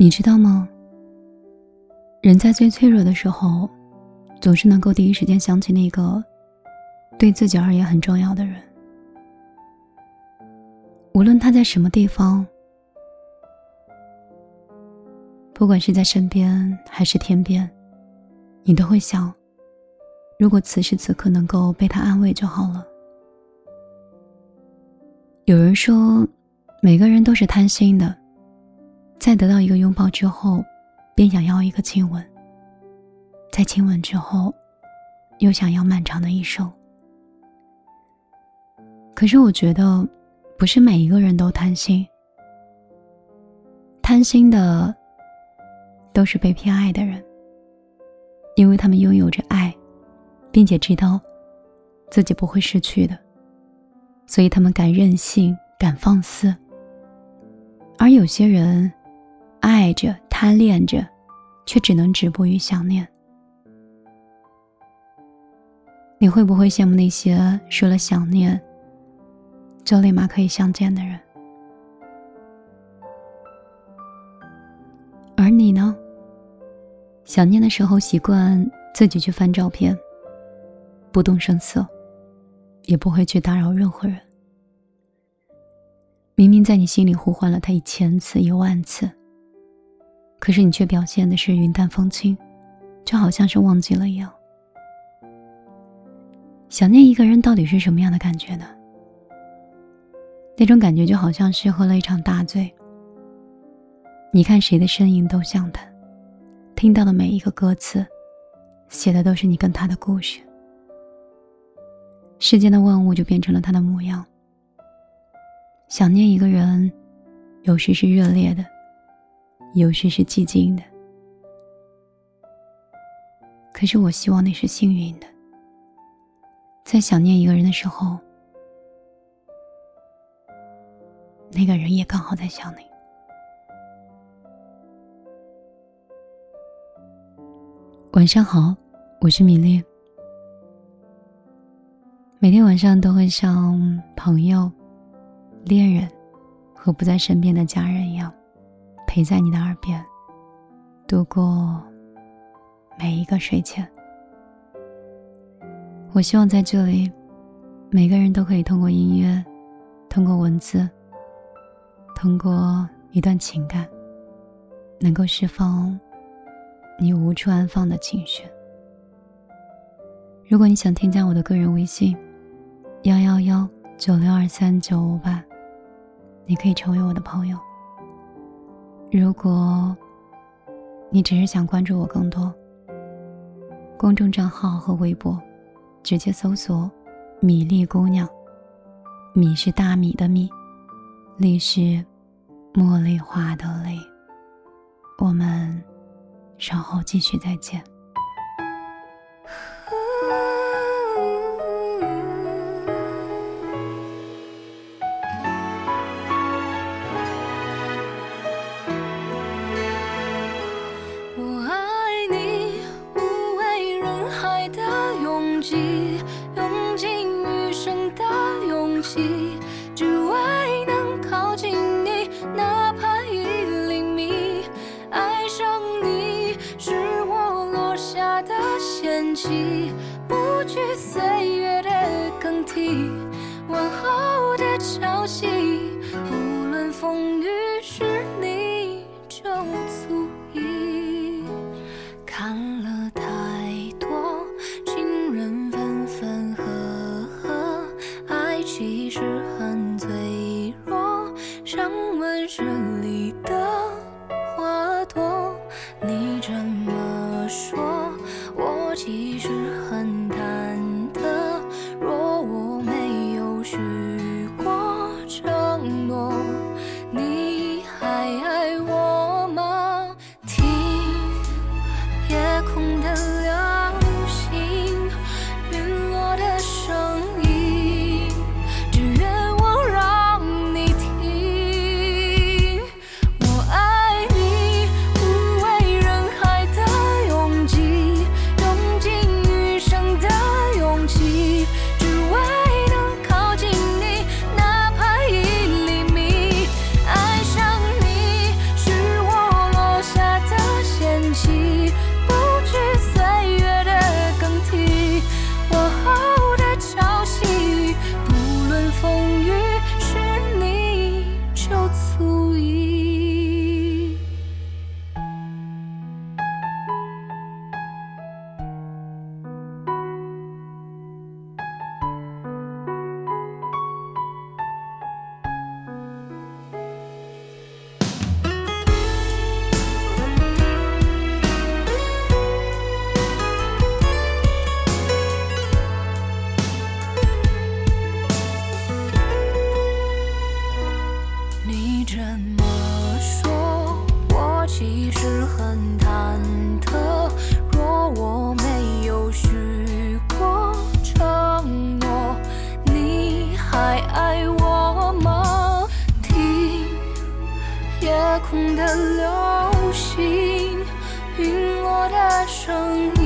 你知道吗？人在最脆弱的时候，总是能够第一时间想起那个对自己而言很重要的人，无论他在什么地方，不管是在身边还是天边，你都会想：如果此时此刻能够被他安慰就好了。有人说，每个人都是贪心的。在得到一个拥抱之后，便想要一个亲吻。在亲吻之后，又想要漫长的一生。可是我觉得，不是每一个人都贪心。贪心的，都是被偏爱的人，因为他们拥有着爱，并且知道自己不会失去的，所以他们敢任性，敢放肆。而有些人。爱着，贪恋着，却只能止步于想念。你会不会羡慕那些说了想念就立马可以相见的人？而你呢？想念的时候习惯自己去翻照片，不动声色，也不会去打扰任何人。明明在你心里呼唤了他一千次、一万次。可是你却表现的是云淡风轻，就好像是忘记了一样。想念一个人到底是什么样的感觉呢？那种感觉就好像是喝了一场大醉。你看谁的身影都像他，听到的每一个歌词，写的都是你跟他的故事。世间的万物就变成了他的模样。想念一个人，有时是热烈的。有时是寂静的，可是我希望你是幸运的，在想念一个人的时候，那个人也刚好在想你。晚上好，我是米粒，每天晚上都会像朋友、恋人和不在身边的家人一样。陪在你的耳边，度过每一个睡前。我希望在这里，每个人都可以通过音乐，通过文字，通过一段情感，能够释放你无处安放的情绪。如果你想添加我的个人微信：幺幺幺九六二三九五八，你可以成为我的朋友。如果你只是想关注我更多，公众账号和微博，直接搜索“米粒姑娘”，米是大米的米，粒是茉莉花的粒。我们稍后继续再见。息这么说我其实很忐忑，若我没有许过承诺，你还爱我吗？听夜空的流星，陨落的声音。